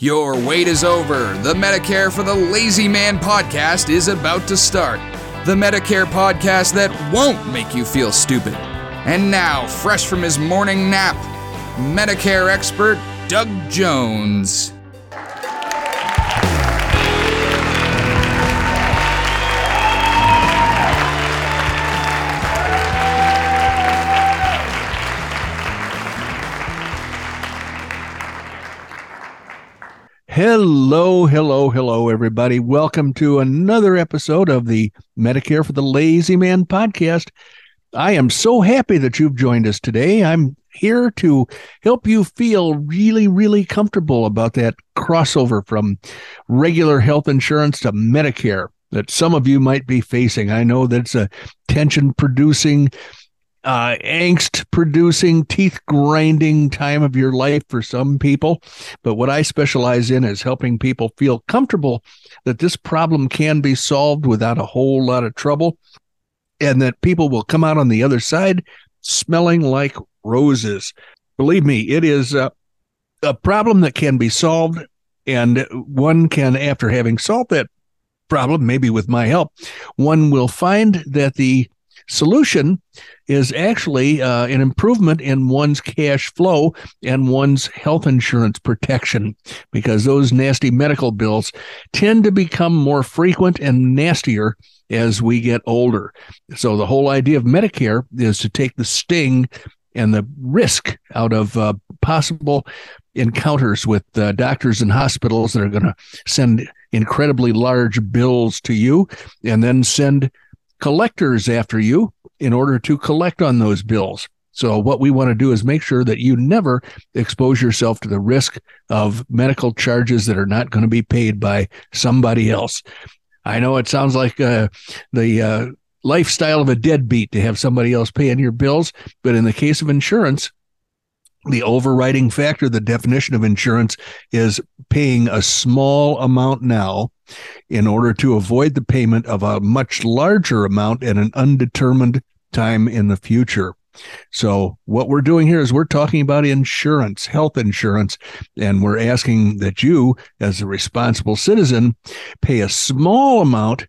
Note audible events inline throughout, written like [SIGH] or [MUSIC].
Your wait is over. The Medicare for the Lazy Man podcast is about to start. The Medicare podcast that won't make you feel stupid. And now, fresh from his morning nap, Medicare expert Doug Jones. Hello, hello, hello, everybody. Welcome to another episode of the Medicare for the Lazy Man podcast. I am so happy that you've joined us today. I'm here to help you feel really, really comfortable about that crossover from regular health insurance to Medicare that some of you might be facing. I know that's a tension producing uh, angst producing, teeth grinding time of your life for some people. But what I specialize in is helping people feel comfortable that this problem can be solved without a whole lot of trouble and that people will come out on the other side smelling like roses. Believe me, it is a, a problem that can be solved. And one can, after having solved that problem, maybe with my help, one will find that the solution is actually uh, an improvement in one's cash flow and one's health insurance protection because those nasty medical bills tend to become more frequent and nastier as we get older. So the whole idea of Medicare is to take the sting and the risk out of uh, possible encounters with uh, doctors and hospitals that are going to send incredibly large bills to you and then send collectors after you in order to collect on those bills. So, what we want to do is make sure that you never expose yourself to the risk of medical charges that are not going to be paid by somebody else. I know it sounds like uh, the uh, lifestyle of a deadbeat to have somebody else paying your bills, but in the case of insurance, the overriding factor, the definition of insurance is paying a small amount now in order to avoid the payment of a much larger amount at an undetermined time in the future. So, what we're doing here is we're talking about insurance, health insurance, and we're asking that you, as a responsible citizen, pay a small amount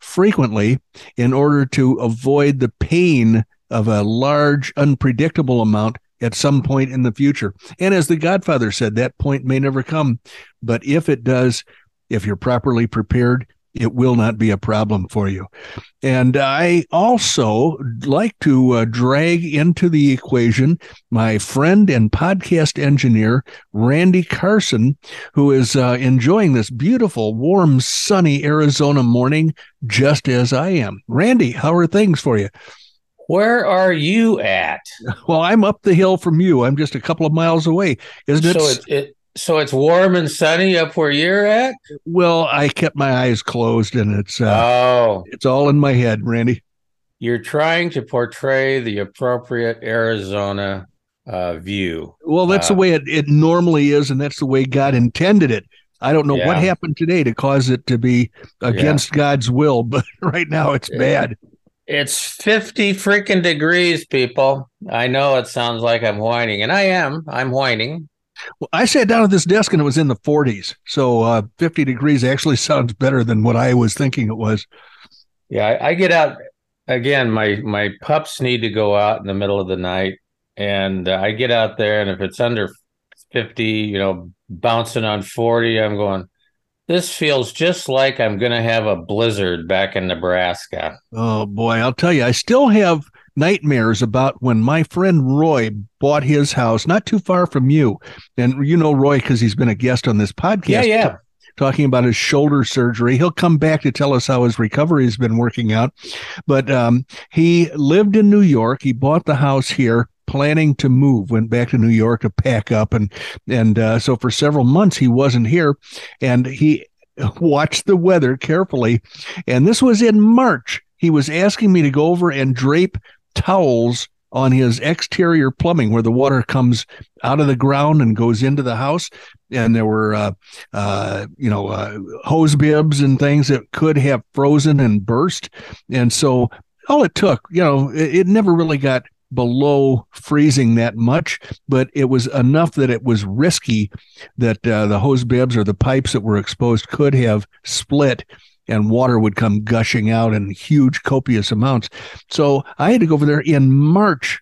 frequently in order to avoid the pain of a large, unpredictable amount at some point in the future. And as the Godfather said, that point may never come. But if it does, if you're properly prepared, it will not be a problem for you. And I also like to uh, drag into the equation my friend and podcast engineer, Randy Carson, who is uh, enjoying this beautiful, warm, sunny Arizona morning just as I am. Randy, how are things for you? Where are you at? [LAUGHS] Well, I'm up the hill from you. I'm just a couple of miles away. Isn't it? So it, it so it's warm and sunny up where you're at. Well, I kept my eyes closed, and it's uh, oh, it's all in my head, Randy. You're trying to portray the appropriate Arizona uh, view. Well, that's uh, the way it, it normally is, and that's the way God intended it. I don't know yeah. what happened today to cause it to be against yeah. God's will, [LAUGHS] but right now it's bad. It's 50 freaking degrees, people. I know it sounds like I'm whining, and I am. I'm whining. Well, I sat down at this desk and it was in the 40s. So uh, 50 degrees actually [LAUGHS] sounds better than what I was thinking it was. Yeah, I, I, get out again. My my pups need to go out in the middle of the night, and uh, I get out there, and if it's under 50, you know, bouncing on 40, I'm going. This feels just like I'm going to have a blizzard back in Nebraska. Oh boy, I'll tell you, I still have nightmares about when my friend Roy bought his house not too far from you. And you know Roy because he's been a guest on this podcast. Yeah, yeah. T- talking about his shoulder surgery. He'll come back to tell us how his recovery has been working out. But um, he lived in New York. He bought the house here planning to move, went back to New York to pack up, and and uh, so for several months he wasn't here, and he watched the weather carefully, and this was in March. He was asking me to go over and drape towels on his exterior plumbing where the water comes out of the ground and goes into the house. And there were uh, uh, you know uh, hose bibs and things that could have frozen and burst. And so all it took you know it, it never really got below freezing that much but it was enough that it was risky that uh, the hose bibs or the pipes that were exposed could have split and water would come gushing out in huge copious amounts so i had to go over there in march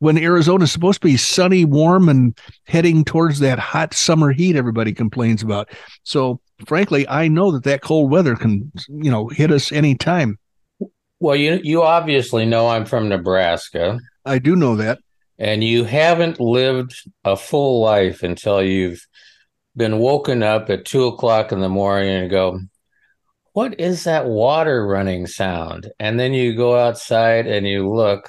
when Arizona's supposed to be sunny, warm, and heading towards that hot summer heat everybody complains about. So, frankly, I know that that cold weather can, you know, hit us anytime. Well, you you obviously know I'm from Nebraska. I do know that. And you haven't lived a full life until you've been woken up at two o'clock in the morning and go, What is that water running sound? And then you go outside and you look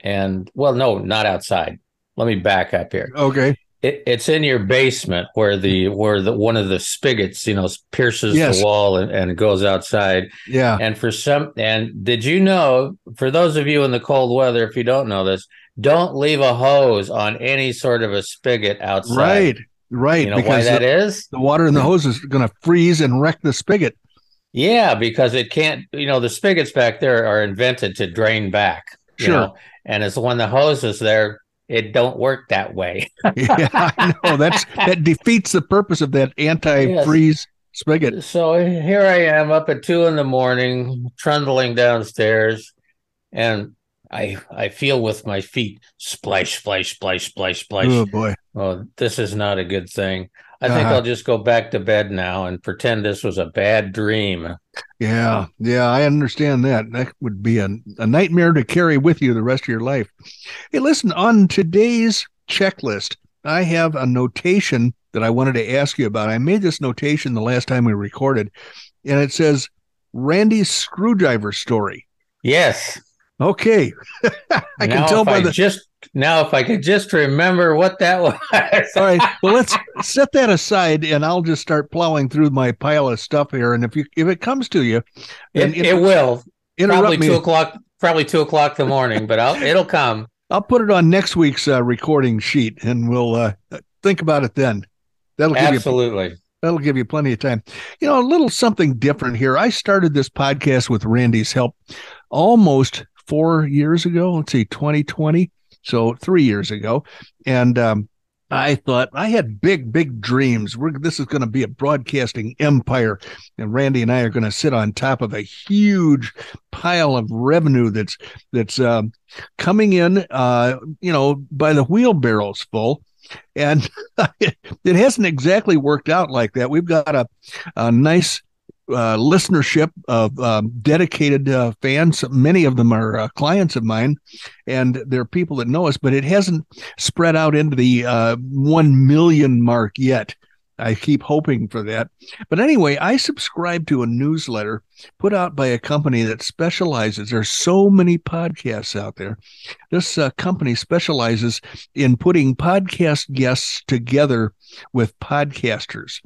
and well, no, not outside. Let me back up here. Okay. It, it's in your basement where the where the one of the spigots, you know, pierces yes. the wall and, and goes outside. Yeah. And for some and did you know, for those of you in the cold weather, if you don't know this, don't leave a hose on any sort of a spigot outside. Right. Right. You know because why that the, is? The water in the hose is gonna freeze and wreck the spigot. Yeah, because it can't, you know, the spigots back there are invented to drain back. Sure. Know? and as when the hose is there, it don't work that way. [LAUGHS] yeah, I know that's that defeats the purpose of that anti-freeze yes. spigot. So here I am up at two in the morning, trundling downstairs, and I I feel with my feet splash, splash, splash, splash, splash. Oh boy! Oh, this is not a good thing. I think uh-huh. I'll just go back to bed now and pretend this was a bad dream. Yeah, yeah, I understand that. That would be a, a nightmare to carry with you the rest of your life. Hey, listen, on today's checklist, I have a notation that I wanted to ask you about. I made this notation the last time we recorded, and it says Randy's screwdriver story. Yes. Okay. [LAUGHS] I now can tell by I the just now if I could just remember what that [LAUGHS] was. All right. Well, let's set that aside and I'll just start plowing through my pile of stuff here. And if you if it comes to you, it, it, it will. Probably two o'clock probably two o'clock in the morning, but I'll it'll come. I'll put it on next week's uh, recording sheet and we'll uh, think about it then. That'll give absolutely. You, that'll give you plenty of time. You know, a little something different here. I started this podcast with Randy's help almost four years ago. Let's see, 2020. So three years ago. And um, I thought I had big, big dreams. We're, this is going to be a broadcasting empire, and Randy and I are going to sit on top of a huge pile of revenue that's that's um, coming in, uh, you know, by the wheelbarrows full. And [LAUGHS] it hasn't exactly worked out like that. We've got a, a nice uh, listenership of um, dedicated uh, fans. Many of them are uh, clients of mine, and they're people that know us. But it hasn't spread out into the uh, one million mark yet. I keep hoping for that. But anyway, I subscribe to a newsletter put out by a company that specializes. There's so many podcasts out there. This uh, company specializes in putting podcast guests together with podcasters.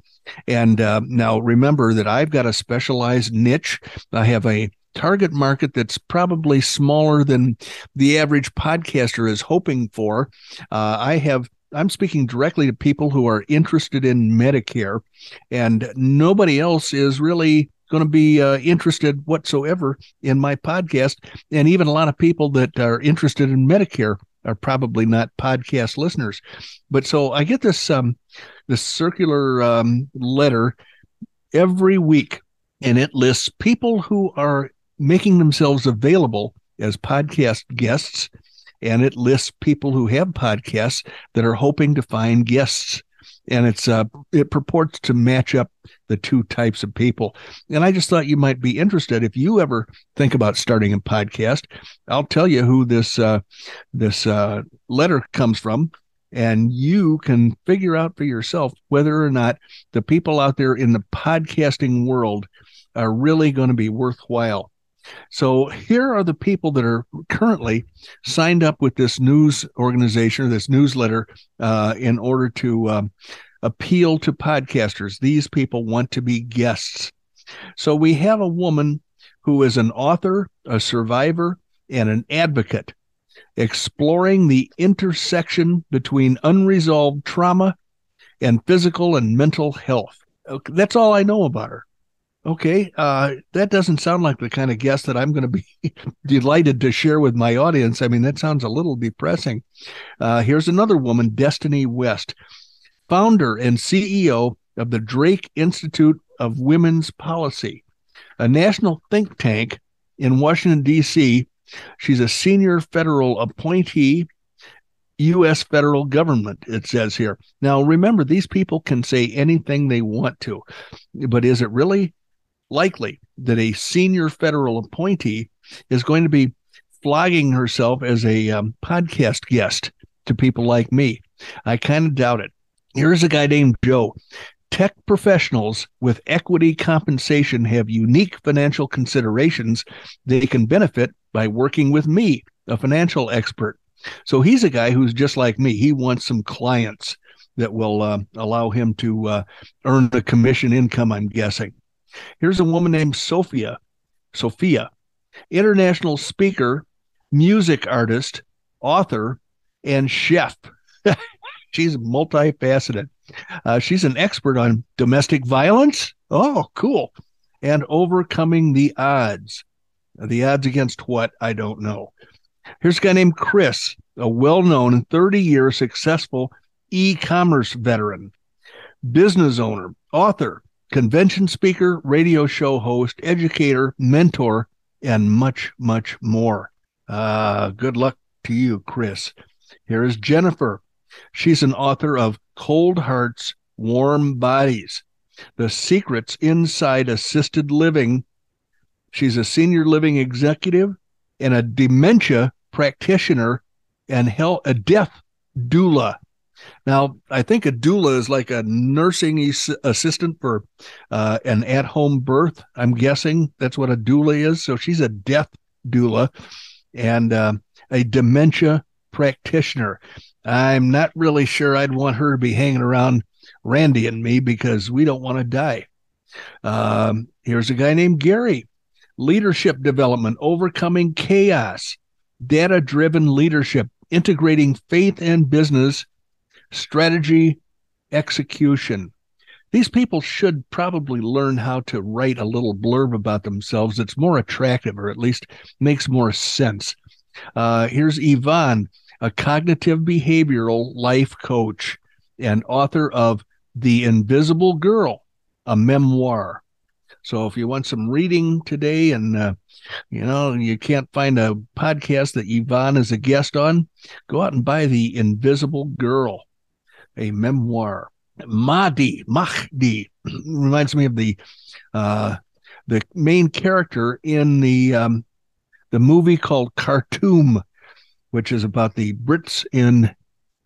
And uh, now remember that I've got a specialized niche. I have a target market that's probably smaller than the average podcaster is hoping for. Uh, I have I'm speaking directly to people who are interested in Medicare, and nobody else is really going to be uh, interested whatsoever in my podcast. And even a lot of people that are interested in Medicare are probably not podcast listeners. But so I get this um this circular um, letter every week, and it lists people who are making themselves available as podcast guests, and it lists people who have podcasts that are hoping to find guests. And it's uh it purports to match up the two types of people. And i just thought you might be interested. If you ever think about starting a podcast i'll tell you who this uh this uh letter comes from. And you can figure out for yourself whether or not the people out there in the podcasting world are really going to be worthwhile So here are the people that are currently signed up with this news organization or this newsletter uh, in order to um, appeal to podcasters. These people want to be guests. So we have a woman who is an author, a survivor, and an advocate exploring the intersection between unresolved trauma and physical and mental health. That's all I know about her. Okay, uh, that doesn't sound like the kind of guest that I'm going to be [LAUGHS] delighted to share with my audience. I mean, that sounds a little depressing. Uh, here's another woman, Destiny West, founder and CEO of the Drake Institute of Women's Policy, a national think tank in Washington, D.C. She's a senior federal appointee U.S. federal government, it says here. Now, remember, these people can say anything they want to, but is it really likely that a senior federal appointee is going to be flogging herself as a um, podcast guest to people like me. I kind of doubt it. Here's a guy named Joe. Tech professionals with equity compensation have unique financial considerations they can benefit by working with me, a financial expert. So he's a guy who's just like me. He wants some clients that will uh, allow him to uh, earn the commission income, I'm guessing. Here's a woman named Sophia, Sophia, international speaker, music artist, author, and chef. [LAUGHS] she's multifaceted. Uh, she's an expert on domestic violence. Oh, cool. And overcoming the odds. The odds against what? I don't know. Here's a guy named Chris, a well known 30 year successful e commerce veteran, business owner, author, convention speaker, radio show host, educator, mentor, and much, much more. Uh, good luck to you, Chris. Here is Jennifer. She's an author of Cold Hearts, Warm Bodies The Secrets Inside Assisted Living. She's a senior living executive and a dementia practitioner and hell, a death doula. Now, I think a doula is like a nursing assistant for uh, an at home birth. I'm guessing that's what a doula is. So she's a death doula and uh, a dementia practitioner. I'm not really sure I'd want her to be hanging around Randy and me because we don't want to die. Um, here's a guy named Gary leadership development, overcoming chaos, data driven leadership, integrating faith and business strategy, execution. These people should probably learn how to write a little blurb about themselves that's more attractive or at least makes more sense. Uh, here's Yvonne, a cognitive behavioral life coach and author of The Invisible Girl, a memoir. So if you want some reading today and uh, you know you can't find a podcast that Yvonne is a guest on, go out and buy The Invisible Girl a memoir. Mahdi, Mahdi reminds me of the uh, the main character in the um, the movie called Khartoum, which is about the Brits in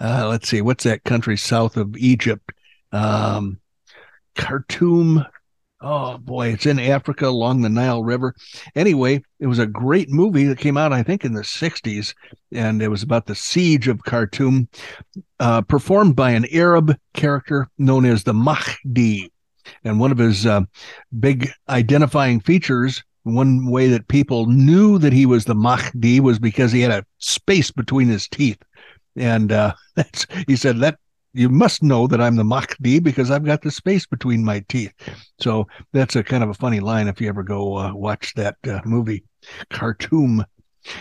uh, let's see, what's that country south of Egypt? Um, Khartoum, Oh boy, it's in Africa along the Nile River. Anyway, it was a great movie that came out, I think, in the 60s, and it was about the siege of Khartoum, uh, performed by an Arab character known as the Mahdi. And one of his uh, big identifying features, one way that people knew that he was the Mahdi was because he had a space between his teeth. And uh, [LAUGHS] he said that you must know that I'm the Mahdi because I've got the space between my teeth. So that's a kind of a funny line if you ever go uh, watch that uh, movie, Khartoum.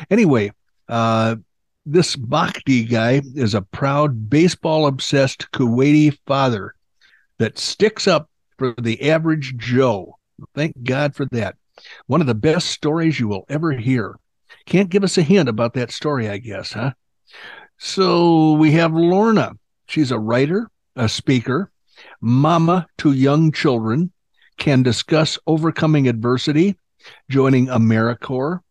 Anyway, uh, this Mahdi guy is a proud baseball obsessed Kuwaiti father that sticks up for the average Joe. Thank God for that. One of the best stories you will ever hear. Can't give us a hint about that story, I guess, huh? So we have Lorna She's a writer, a speaker, mama to young children, can discuss overcoming adversity, joining AmeriCorps,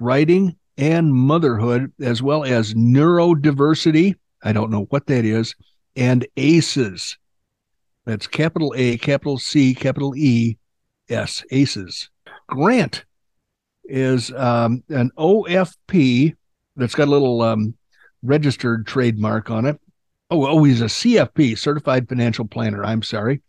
writing and motherhood, as well as neurodiversity. I don't know what that is, and ACEs. That's capital A, capital C, capital E, S, ACEs. Grant is um, an OFP that's got a little um, registered trademark on it. Oh, oh, he's a CFP, Certified Financial Planner. I'm sorry.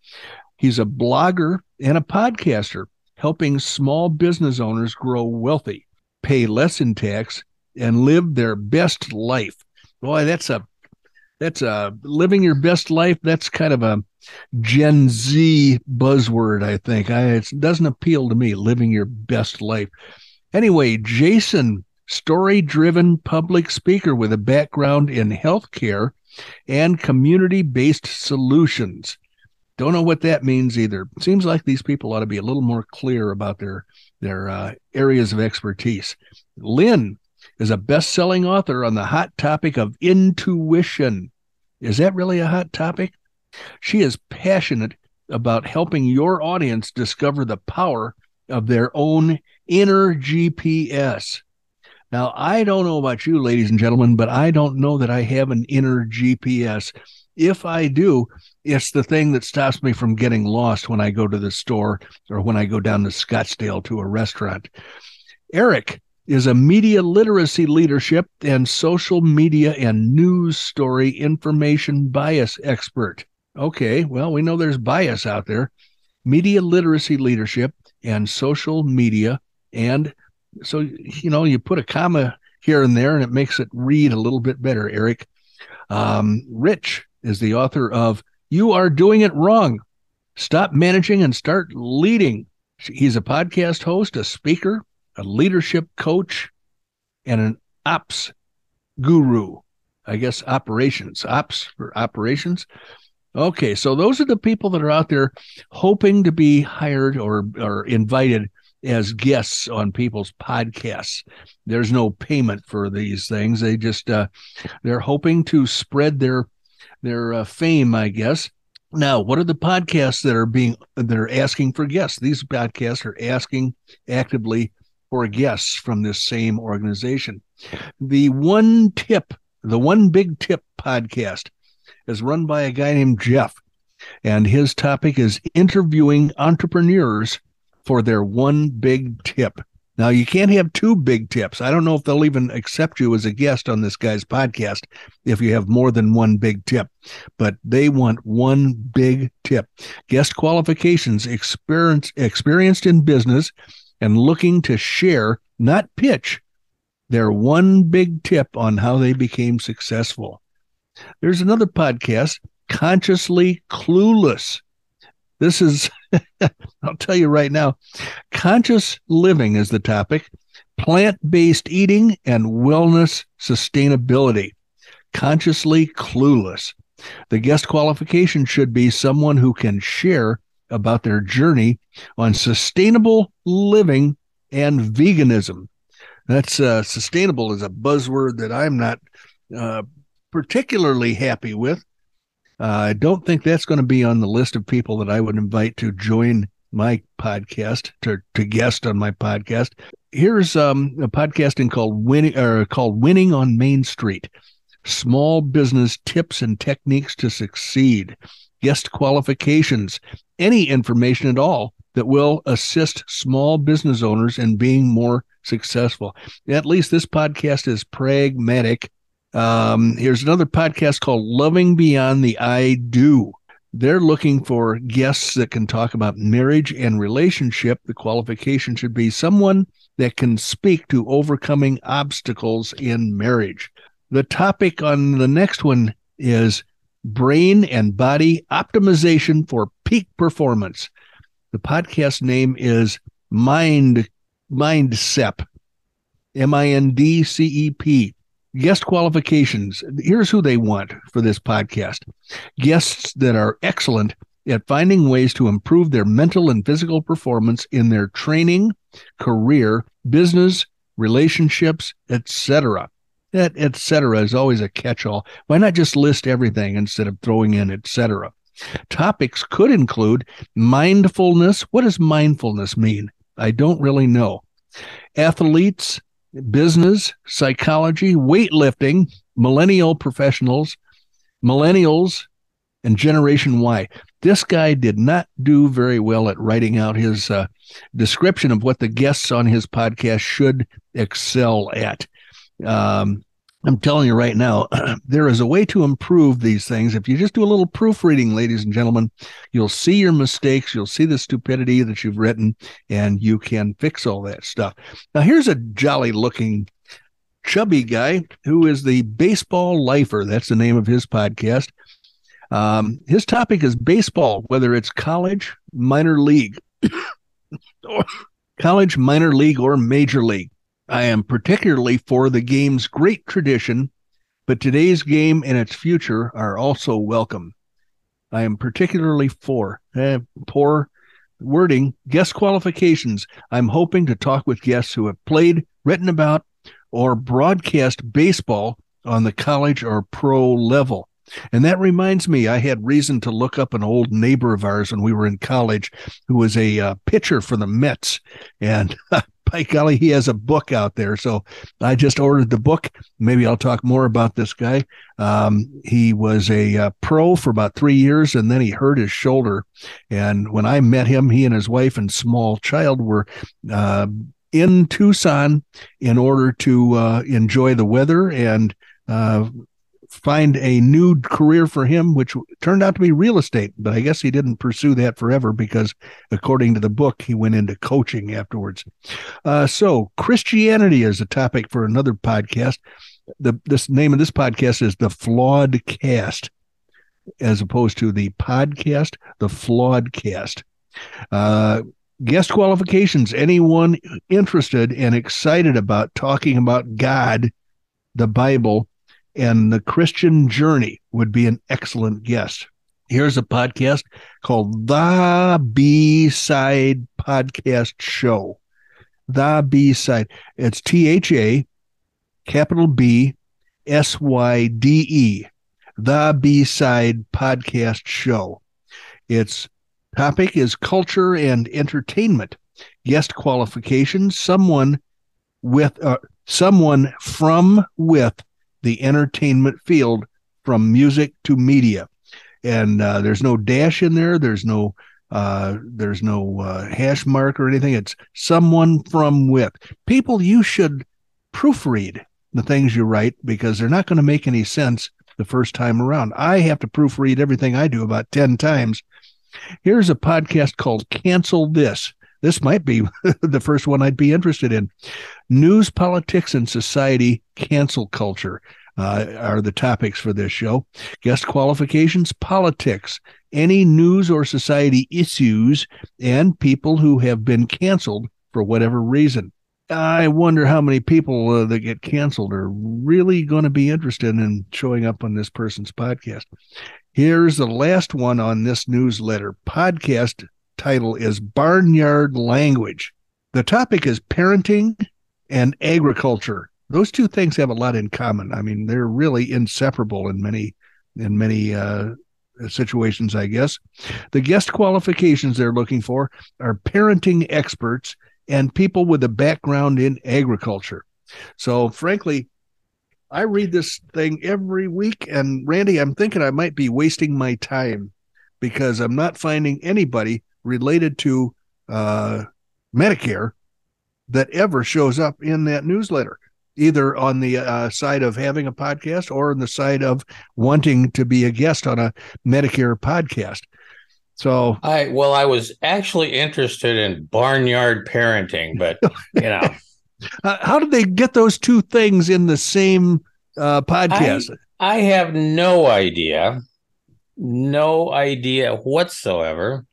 He's a blogger and a podcaster, helping small business owners grow wealthy, pay less in tax, and live their best life. Boy, that's a that's a living your best life. That's kind of a Gen Z buzzword, I think. I, it doesn't appeal to me, living your best life. Anyway, Jason, story driven public speaker with a background in healthcare and community based solutions. Don't know what that means either. Seems like these people ought to be a little more clear about their their uh, areas of expertise. Lynn is a best-selling author on the hot topic of intuition. Is that really a hot topic? She is passionate about helping your audience discover the power of their own inner GPS. Now, I don't know about you, ladies and gentlemen, but I don't know that I have an inner GPS. If I do, it's the thing that stops me from getting lost when I go to the store or when I go down to Scottsdale to a restaurant. Eric is a media literacy leadership and social media and news story information bias expert. Okay, well, we know there's bias out there. Media literacy leadership and social media. And so, you know, you put a comma here and there and it makes it read a little bit better, Eric. Um, Rich is the author of You Are Doing It Wrong. Stop managing and start leading. He's a podcast host, a speaker, a leadership coach, and an ops guru. I guess operations, ops for operations. Okay, so those are the people that are out there hoping to be hired or or invited as guests on people's podcasts. There's no payment for these things. They just uh, they're hoping to spread their their uh, fame, I guess. Now, what are the podcasts that are being that are asking for guests? These podcasts are asking actively for guests from this same organization. The One Tip, the One Big Tip podcast is run by a guy named Jeff, and his topic is interviewing entrepreneurs for their one big tip. Now, you can't have two big tips. I don't know if they'll even accept you as a guest on this guy's podcast if you have more than one big tip, but they want one big tip. Guest qualifications experience, experienced in business and looking to share, not pitch, their one big tip on how they became successful. There's another podcast, Consciously Clueless. This is, [LAUGHS] I'll tell you right now, conscious living is the topic, plant based eating and wellness sustainability. Consciously Clueless. The guest qualification should be someone who can share about their journey on sustainable living and veganism. That's uh, sustainable is a buzzword that I'm not uh, particularly happy with. Uh, I don't think that's going to be on the list of people that I would invite to join my podcast to to guest on my podcast. Here's um, a podcasting called winning or called Winning on Main Street. Small business tips and techniques to succeed guest qualifications, any information at all that will assist small business owners in being more successful. At least this podcast is pragmatic. Um, here's another podcast called Loving Beyond the I Do. They're looking for guests that can talk about marriage and relationship. The qualification should be someone that can speak to overcoming obstacles in marriage. The topic on the next one is brain and body optimization for peak performance. The podcast name is Mind Mindcep, M I N D C E P. Guest qualifications. Here's who they want for this podcast guests that are excellent at finding ways to improve their mental and physical performance in their training, career, business, relationships, etc. That etc. is always a catch-all. Why not just list everything instead of throwing in etc.? Topics could include mindfulness. What does mindfulness mean? I don't really know. Athletes, business, psychology, weightlifting, millennial professionals, millennials, and Generation Y. this guy did not do very well at writing out his uh, description of what the guests on his podcast should excel at. Um, I'm telling you right now, [CLEARS THROAT] there is a way to improve these things. If you just do a little proofreading, ladies and gentlemen, you'll see your mistakes, you'll see the stupidity that you've written, and you can fix all that stuff. Now, here's a jolly looking, chubby guy who is the baseball lifer. That's the name of his podcast. Um, his topic is baseball, whether it's college, minor league, [COUGHS] college, minor league, or major league. I am particularly for the game's great tradition, but today's game and its future are also welcome. I am particularly for eh, poor wording guest qualifications. I'm hoping to talk with guests who have played, written about, or broadcast baseball on the college or pro level. And that reminds me, I had reason to look up an old neighbor of ours when we were in college who was a uh, pitcher for the Mets. And [LAUGHS] by golly, he has a book out there. So I just ordered the book. Maybe I'll talk more about this guy. Um, he was a uh, pro for about three years and then he hurt his shoulder. And when I met him, he and his wife and small child were. Uh, in Tucson, in order to uh, enjoy the weather and uh, find a new career for him, which turned out to be real estate. But I guess he didn't pursue that forever because, according to the book, he went into coaching afterwards. Uh, so, Christianity is a topic for another podcast. The this name of this podcast is the Flawed Cast, as opposed to the podcast, the Flawed Cast. Uh, guest qualifications anyone interested and excited about talking about God, the Bible, and the Christian journey would be an excellent guest. Here's a podcast called The B Side Podcast Show. The B Side. It's T H A, capital B, S Y D E. The B Side Podcast Show. Its topic is culture and entertainment. Guest qualifications: someone with uh, someone from with the entertainment field from music to media. And uh, there's no dash in there. There's no uh, there's no uh, hash mark or anything. It's someone from with people. You should proofread the things you write because they're not going to make any sense the first time around. I have to proofread everything I do about 10 times. Here's a podcast called Cancel This. This might be [LAUGHS] the first one I'd be interested in. News, politics, and society cancel culture uh, are the topics for this show. Guest qualifications, politics, any news or society issues, and people who have been canceled for whatever reason. I wonder how many people uh, that get canceled are really going to be interested in showing up on this person's podcast. Here's the last one on this newsletter podcast title is Barnyard Language. The topic is parenting and agriculture. Those two things have a lot in common. I mean, they're really inseparable in many in many uh, situations, I guess. The guest qualifications they're looking for are parenting experts and people with a background in agriculture. So, frankly, I read this thing every week, and Randy, I'm thinking I might be wasting my time because I'm not finding anybody related to uh, Medicare that ever shows up in that newsletter, either on the uh, side of having a podcast or on the side of wanting to be a guest on a Medicare podcast. So I well, I was actually interested in barnyard parenting, but you know, [LAUGHS] how did they get those two things in the same uh, podcast? I, I have no idea, no idea whatsoever.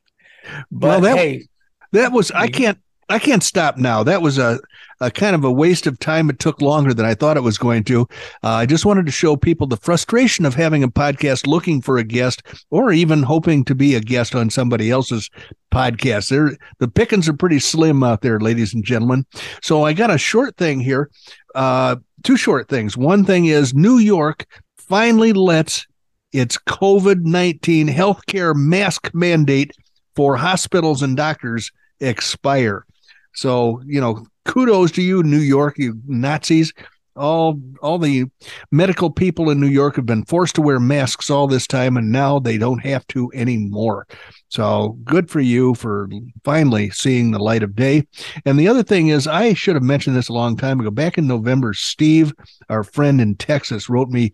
But well, that, hey, that was I can't I can't stop now. That was a, a kind of a waste of time. It took longer than I thought it was going to. Uh, I just wanted to show people the frustration of having a podcast looking for a guest or even hoping to be a guest on somebody else's podcast. There, the pickings are pretty slim out there, ladies and gentlemen. So I got a short thing here. Uh, two short things. One thing is New York finally lets its COVID 19 healthcare mask mandate for hospitals and doctors expire. So, you know, kudos to you, New York, you Nazis. all all the medical people in New York have been forced to wear masks all this time, and now they don't have to anymore. So good for you for finally seeing the light of day. And the other thing is, I should have mentioned this a long time ago. Back in November, Steve, our friend in Texas, wrote me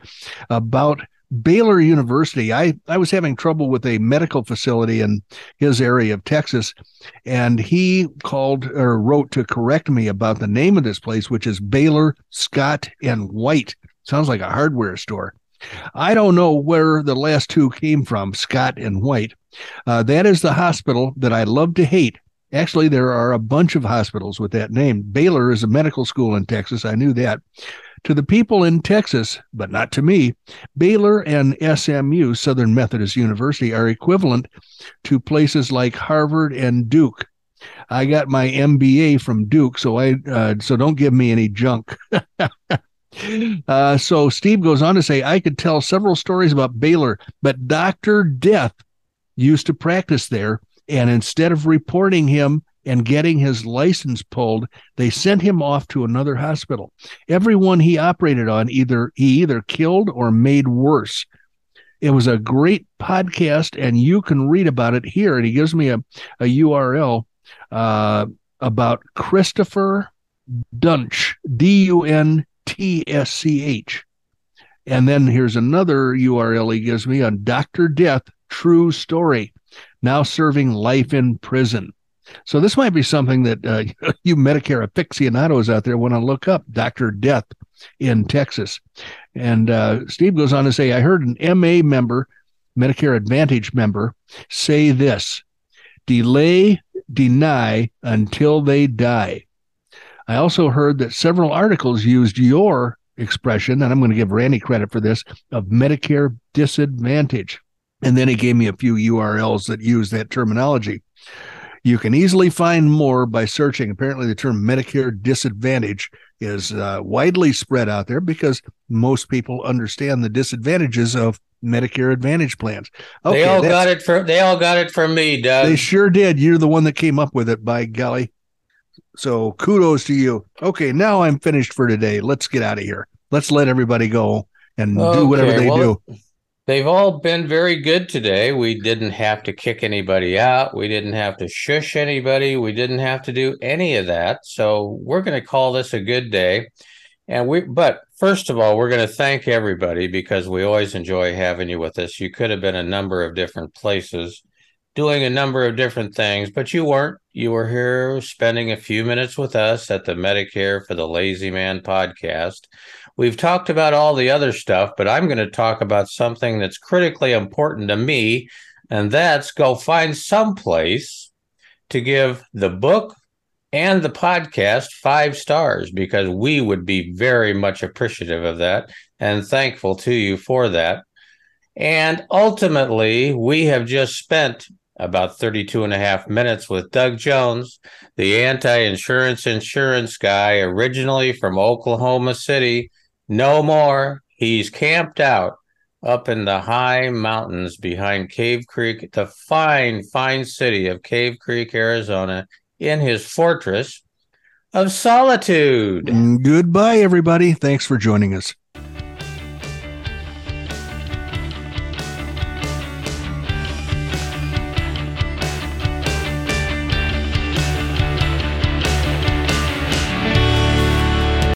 about Baylor University. I, I was having trouble with a medical facility in his area of Texas, and he called or wrote to correct me about the name of this place, which is Baylor Scott and White. Sounds like a hardware store. I don't know where the last two came from, Scott and White. Uh, that is the hospital that I love to hate. Actually, there are a bunch of hospitals with that name. Baylor is a medical school in Texas. I knew that. To the people in Texas, but not to me, Baylor and SMU, Southern Methodist University, are equivalent to places like Harvard and Duke. I got my MBA from Duke, so I uh, so don't give me any junk. [LAUGHS] uh, so Steve goes on to say, I could tell several stories about Baylor, but Doctor Death used to practice there, and instead of reporting him and getting his license pulled, they sent him off to another hospital. Everyone he operated on either he either killed or made worse. It was a great podcast, and you can read about it here. And he gives me a, a URL uh, about Christopher Duntsch, D U N T S C H. And then here's another URL he gives me on Dr. Death, True Story, now serving life in prison. So this might be something that uh, [LAUGHS] you Medicare aficionados out there want to look up. Doctor Death in Texas, and uh, Steve goes on to say, I heard an MA member, Medicare Advantage member, say this: delay, deny until they die. I also heard that several articles used your expression, and I'm going to give Randy credit for this, of Medicare disadvantage. And then he gave me a few URLs that use that terminology. You can easily find more by searching. Apparently, the term Medicare disadvantage is uh, widely spread out there because most people understand the disadvantages of Medicare Advantage plans. Okay, they all got it from they all got it from me, Doug. They sure did. You're the one that came up with it, by golly. So kudos to you. Okay, now I'm finished for today. Let's get out of here. Let's let everybody go and okay, do whatever they well, do. They've all been very good today. We didn't have to kick anybody out. We didn't have to shush anybody. We didn't have to do any of that. So we're going to call this a good day. And we, but first of all, we're going to thank everybody because we always enjoy having you with us. You could have been a number of different places doing a number of different things, but you weren't. You were here spending a few minutes with us at the Medicare for the Lazy Man podcast. We've talked about all the other stuff, but I'm going to talk about something that's critically important to me, and that's go find some place to give the book and the podcast five stars because we would be very much appreciative of that and thankful to you for that. And ultimately, we have just spent about 32 and a half minutes with Doug Jones, the anti insurance insurance guy, originally from Oklahoma City, no more. He's camped out up in the high mountains behind Cave Creek, the fine, fine city of Cave Creek, Arizona, in his fortress of solitude. Mm, goodbye, everybody. Thanks for joining us.